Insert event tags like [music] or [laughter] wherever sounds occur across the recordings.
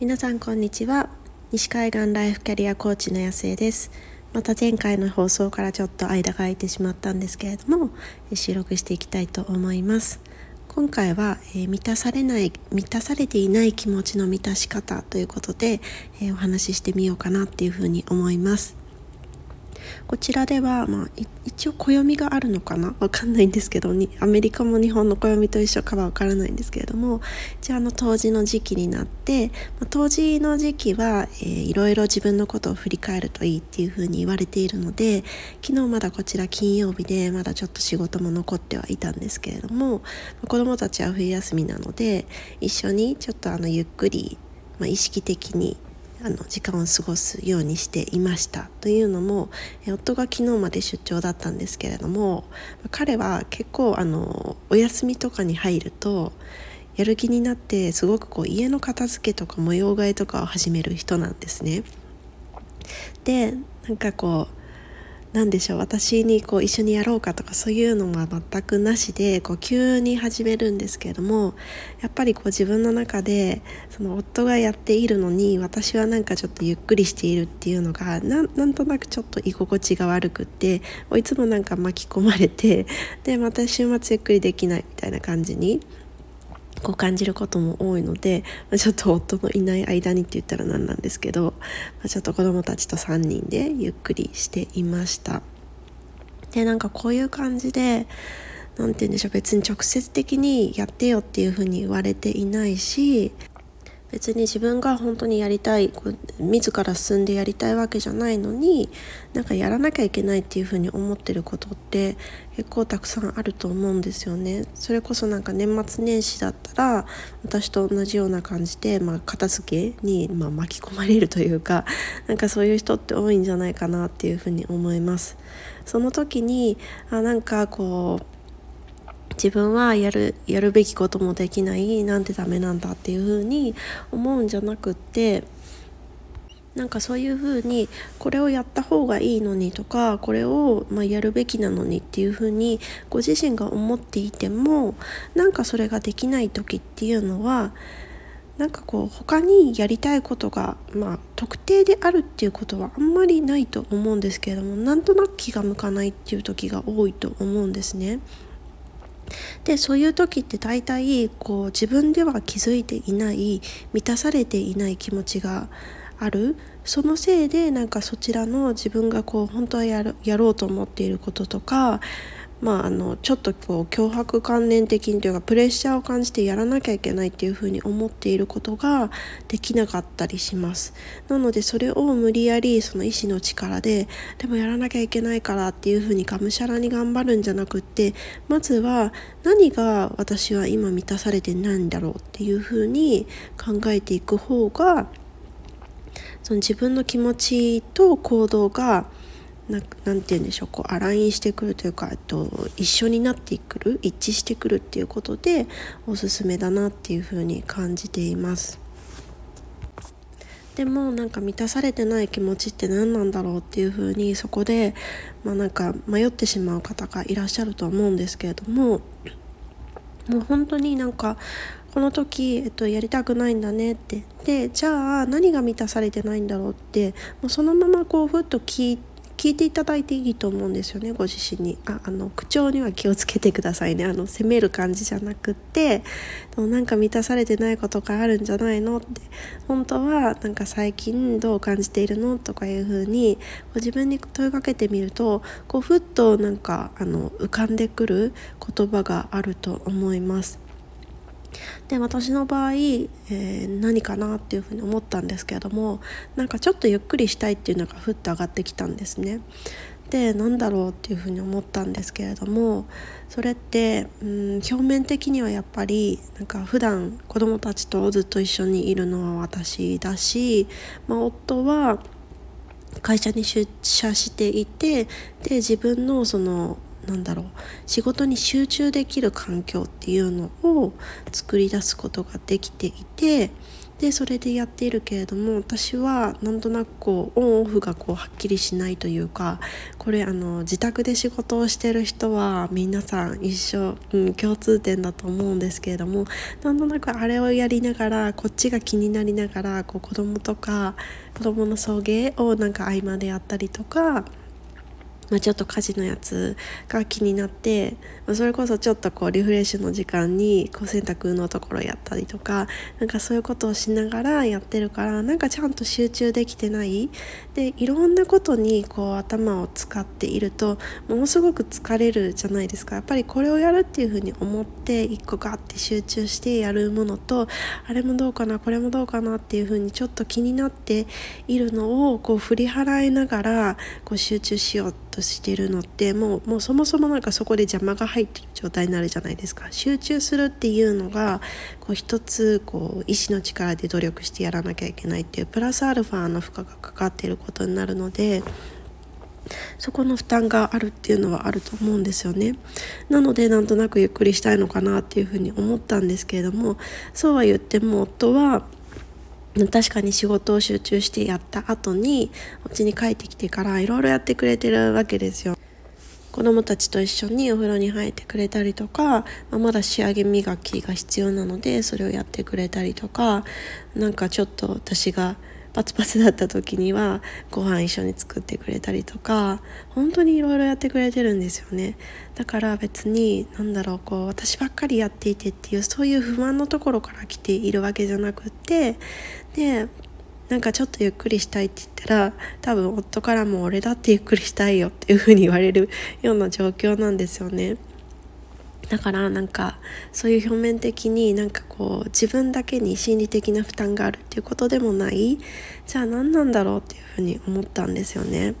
皆さんこんにちは。西海岸ライフキャリアコーチの安江です。また前回の放送からちょっと間が空いてしまったんですけれども収録していきたいと思います。今回は、えー、満たされない満たされていない気持ちの満たし方ということで、えー、お話ししてみようかなっていうふうに思います。こちらでは、まあ、一応暦があるのかな？わかんないんですけどにアメリカも日本の暦と一緒かはわからないんですけれどもじゃあの冬至の時期になって、まあ、冬至の時期は、えー、いろいろ自分のことを振り返るといいっていうふうに言われているので昨日まだこちら金曜日でまだちょっと仕事も残ってはいたんですけれども、まあ、子どもたちは冬休みなので一緒にちょっとあのゆっくり、まあ、意識的にあの時間を過ごすようにしていましたというのも夫が昨日まで出張だったんですけれども彼は結構あのお休みとかに入るとやる気になってすごくこう家の片付けとか模様替えとかを始める人なんですね。でなんかこう何でしょう私にこう一緒にやろうかとかそういうのは全くなしでこう急に始めるんですけれどもやっぱりこう自分の中でその夫がやっているのに私はなんかちょっとゆっくりしているっていうのがなんとなくちょっと居心地が悪くっていつもなんか巻き込まれてでまた週末ゆっくりできないみたいな感じにこう感じることも多いので、ま、ちょっと夫のいない間にって言ったら何なんですけど、ま、ちょっと子供たちと3人でゆっくりしていました。でなんかこういう感じで何て言うんでしょう別に直接的にやってよっていうふうに言われていないし別に自分が本当にやりたい自ら進んでやりたいわけじゃないのになんかやらなきゃいけないっていうふうに思ってることって結構たくさんあると思うんですよね。それこそなんか年末年始だったら私と同じような感じで、まあ、片付けに、まあ、巻き込まれるというか [laughs] なんかそういう人って多いんじゃないかなっていうふうに思います。その時にあなんかこう自分はやるやるべきこともできないなんてダメなんだっていう風に思うんじゃなくってなんかそういう風にこれをやった方がいいのにとかこれをまやるべきなのにっていう風にご自身が思っていてもなんかそれができない時っていうのはなんかこう他にやりたいことが、まあ、特定であるっていうことはあんまりないと思うんですけれどもなんとなく気が向かないっていう時が多いと思うんですね。でそういう時って大体こう自分では気づいていない満たされていない気持ちがある。そのせいでなんかそちらの自分がこう本当はやろうと思っていることとかまあ、あのちょっとこう脅迫観念的にというかプレッシャーを感じてやらなきゃいけないっていうふうに思っていることができなかったりします。なのでそれを無理やりその意志の力ででもやらなきゃいけないからっていうふうにがむしゃらに頑張るんじゃなくってまずは何が私は今満たされてないんだろうっていうふうに考えていく方がその自分の気持ちと行動がななんて言うんでしょうこうアラインしてくるというかと一緒になってくる一致してくるっていうことでおすすめだなっていうふうに感じています。でもなんか満たされてない気持ちって何なんだろうっていうふうにそこで、まあ、なんか迷ってしまう方がいらっしゃると思うんですけれどももう本当になんかこの時、えっと、やりたくないんだねってでじゃあ何が満たされてないんだろうってもうそのままこうふっと聞いて聞いていただいていいと思うんですよねご自身に。ああの口調には気をつけてくださいね。あの責める感じじゃなくってなんか満たされてないことがあるんじゃないのって。本当はなんか最近どう感じているのとかいう風に自分に問いかけてみるとこうふっとなんかあの浮かんでくる言葉があると思います。で私の場合、えー、何かなっていうふうに思ったんですけれどもなんかちょっとゆっくりしたいっていうのがふっと上がってきたんですね。で何だろうっていうふうに思ったんですけれどもそれって、うん、表面的にはやっぱりなんか普段子供たちとずっと一緒にいるのは私だし、まあ、夫は会社に出社していてで自分のそのなんだろう。仕事に集中できる環境っていうのを作り出すことができていてでそれでやっているけれども私はなんとなくこうオンオフがこうはっきりしないというかこれあの自宅で仕事をしてる人は皆さん一緒、うん、共通点だと思うんですけれどもなんとなくあれをやりながらこっちが気になりながらこう子供とか子供の送迎をなんか合間でやったりとかまあ、ちょっと家事のやつが気になって、まあ、それこそちょっとこうリフレッシュの時間にこう洗濯のところやったりとかなんかそういうことをしながらやってるからなんかちゃんと集中できてない。でいろんなことにこう頭を使っているとものすごく疲れるじゃないですか。やっぱりこれをやるっていうふうに思って一個ガッて集中してやるものとあれもどうかなこれもどうかなっていうふうにちょっと気になっているのをこう振り払いながらこう集中しようってとしてるのってもうもうそもそもなんかそこで邪魔が入ってる状態になるじゃないですか。集中するっていうのがこう一つこう意志の力で努力してやらなきゃいけないっていうプラスアルファの負荷がかかっていることになるのでそこの負担があるっていうのはあると思うんですよね。なのでなんとなくゆっくりしたいのかなっていうふうに思ったんですけれどもそうは言っても夫は確かに仕事を集中してやった後にお家に帰ってきてからいろいろやってくれてるわけですよ。子供たちと一緒にお風呂に入ってくれたりとか、ま、まだ仕上げ磨きが必要なのでそれをやってくれたりとかなんかちょっと私がパツパツだった時にはご飯一緒に作ってくれたりとか本当にいろいろやってくれてるんですよねだから別に何だろうこう私ばっかりやっていてっていうそういう不満のところから来ているわけじゃなくってでなんかちょっとゆっくりしたいって言ったら多分夫からも俺だってゆっくりしたいよっていう風に言われるような状況なんですよね。だからなんかそういう表面的になんかこう自分だけに心理的な負担があるっていうことでもない。じゃあ何なんだろうっていうふうに思ったんですよね。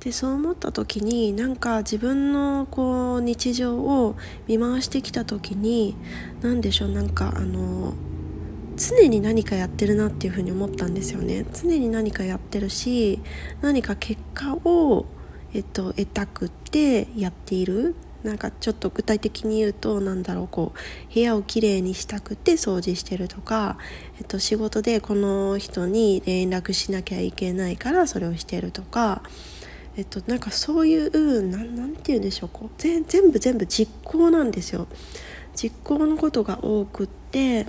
でそう思った時になんか自分のこう日常を見回してきた時に何でしょうなんかあの常に何かやってるなっていうふうに思ったんですよね。常に何かやってるし何か結果を、えっと、得たくてやっている。なんかちょっと具体的に言うとなんだろうこう部屋をきれいにしたくて掃除してるとか、えっと、仕事でこの人に連絡しなきゃいけないからそれをしてるとか、えっと、なんかそういう何て言うんでしょうこう全部全部実行なんですよ。実行のことが多くって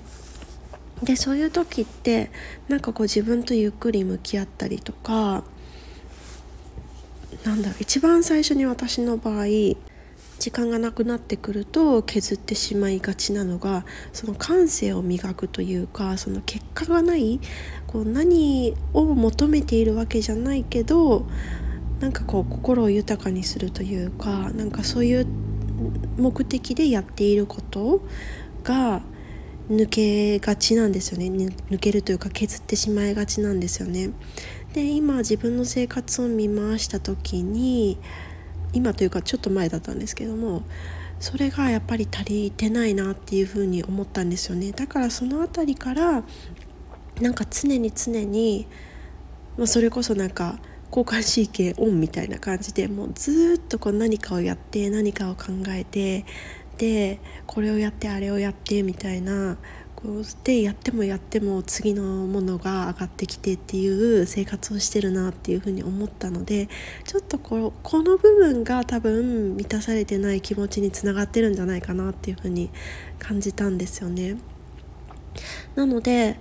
でそういう時ってなんかこう自分とゆっくり向き合ったりとかなんだろう一番最初に私の場合時間がなくなってくると削ってしまいがちなのがその感性を磨くというかその結果がないこう何を求めているわけじゃないけどなんかこう心を豊かにするというかなんかそういう目的でやっていることが抜けがちなんですよね抜けるというか削ってしまいがちなんですよね。で今自分の生活を見回した時に今というかちょっと前だったんですけどもそれがやっぱり足りてないなっていうふうに思ったんですよね。だからその辺りからなんか常に常に、まあ、それこそなんか交感神経オンみたいな感じでもうずっとこう何かをやって何かを考えてでこれをやってあれをやってみたいなでやってもやっても次のものが上がってきてっていう生活をしてるなっていうふうに思ったのでちょっとここの部分が多分満たされてない気持ちにつながってるんじゃないかなっていうふうに感じたんですよね。なので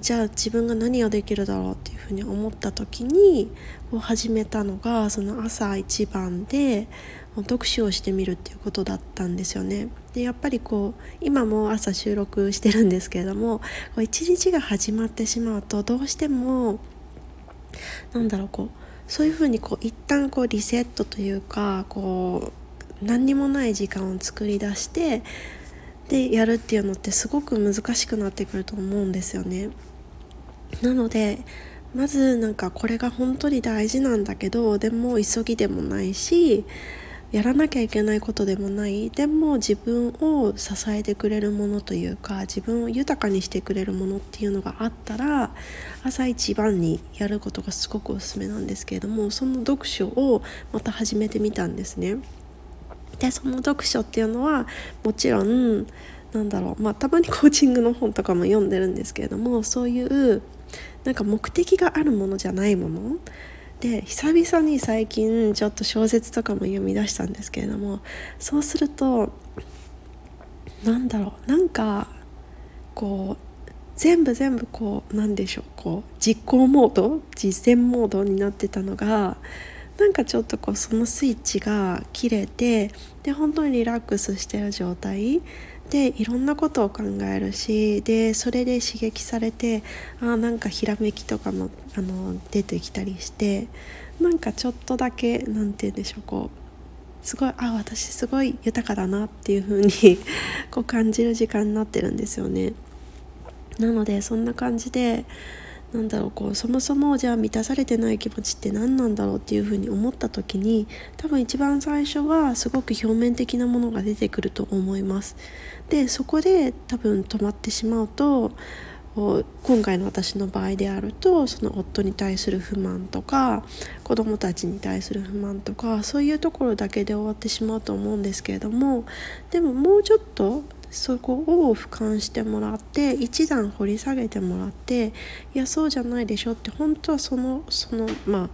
じゃあ自分が何ができるだろうっていうふうに思った時にこう始めたのがその朝一番で読書をしてみるっていうことだったんですよね。でやっぱりこう今も朝収録してるんですけれどもこう一日が始まってしまうとどうしてもなんだろうこうそういうふうにこう一旦こうリセットというかこう何にもない時間を作り出してでやるっていうのってすごく難しくなってくると思うんですよね。なのでまずなんかこれが本当に大事なんだけどでも急ぎでもないしやらなきゃいけないことでもないでも自分を支えてくれるものというか自分を豊かにしてくれるものっていうのがあったら朝一番にやることがすごくおすすめなんですけれどもその読書をまた始めてみたんですね。でその読書っていうのはもちろんなんだろうまあたまにコーチングの本とかも読んでるんですけれどもそういうなんか目的があるものじゃないもの。で久々に最近ちょっと小説とかも読み出したんですけれどもそうするとなんだろうなんかこう全部全部こうなんでしょうこう実行モード実践モードになってたのがなんかちょっとこうそのスイッチが切れてで本当にリラックスしてる状態でいろんなことを考えるしでそれで刺激されてあなんかひらめきとかもあの出てきたりしてなんかちょっとだけ何て言うんでしょうこうすごいあ私すごい豊かだなっていう風にこう感じる時間になってるんですよね。なのでそんな感じでなんだろうこうそもそもじゃあ満たされてない気持ちって何なんだろうっていうふうに思った時に多分一番最初はすごく表面的なものが出てくると思います。でそこで多分止まってしまうと今回の私の場合であるとその夫に対する不満とか子供たちに対する不満とかそういうところだけで終わってしまうと思うんですけれどもでももうちょっとそこを俯瞰してもらって一段掘り下げてもらっていやそうじゃないでしょって本当はそのそのまあ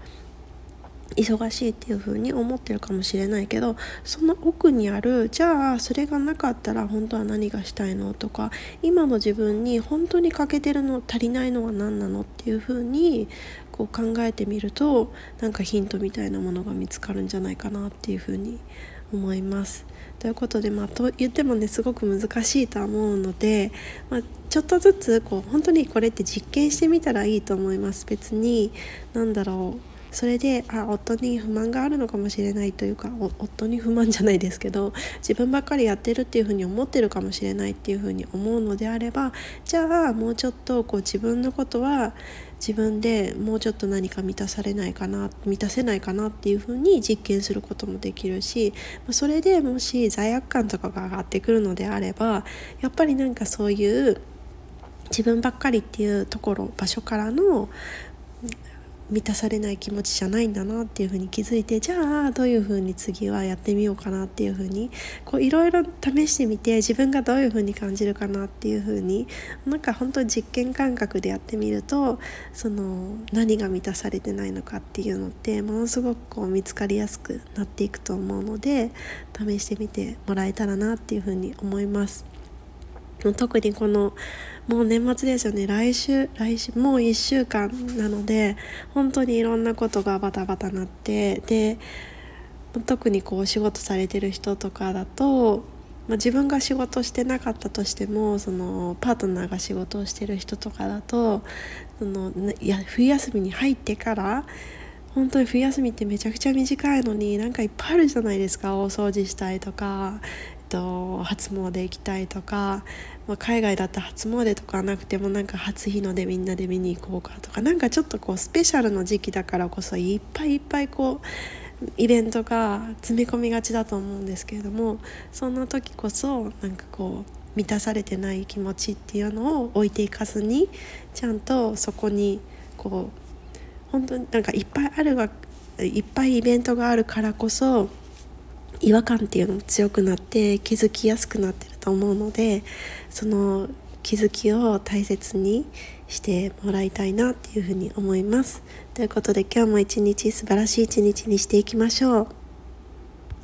忙しいっていう風に思ってるかもしれないけどその奥にあるじゃあそれがなかったら本当は何がしたいのとか今の自分に本当に欠けてるの足りないのは何なのっていう風にこう考えてみるとなんかヒントみたいなものが見つかるんじゃないかなっていう風に思います。ということで、まあ、と言ってもねすごく難しいとは思うので、まあ、ちょっとずつこう本当にこれって実験してみたらいいと思います。別に何だろう。それであ夫に不満があるのかもしれないというか夫に不満じゃないですけど自分ばっかりやってるっていうふうに思ってるかもしれないっていうふうに思うのであればじゃあもうちょっとこう自分のことは自分でもうちょっと何か満たされないかな満たせないかなっていうふうに実験することもできるしそれでもし罪悪感とかが上がってくるのであればやっぱりなんかそういう自分ばっかりっていうところ場所からの満たされない気持ちじゃないんだなっていうふうに気づいてじゃあどういうふうに次はやってみようかなっていうふうにいろいろ試してみて自分がどういうふうに感じるかなっていうふうになんか本当に実験感覚でやってみるとその何が満たされてないのかっていうのってものすごくこう見つかりやすくなっていくと思うので試してみてもらえたらなっていうふうに思います。特にこのもう年末ですよね。来週来週もう1週間なので本当にいろんなことがバタバタなってで特にこう仕事されてる人とかだと、まあ、自分が仕事してなかったとしてもそのパートナーが仕事をしてる人とかだとそのいや冬休みに入ってから本当に冬休みってめちゃくちゃ短いのになんかいっぱいあるじゃないですか。大掃除したいとかと初詣行きたいとか、まあ、海外だったら初詣とかなくてもなんか初日の出みんなで見に行こうかとかなんかちょっとこうスペシャルの時期だからこそいっぱいいっぱいこうイベントが詰め込みがちだと思うんですけれどもそんな時こそなんかこう満たされてない気持ちっていうのを置いていかずにちゃんとそこにこう本当になんかいっぱいあるがいっぱいイベントがあるからこそ違和感っていうのも強くなって気づきやすくなってると思うのでその気づきを大切にしてもらいたいなっていうふうに思います。ということで今日も一日素晴らしい一日にしていきましょう。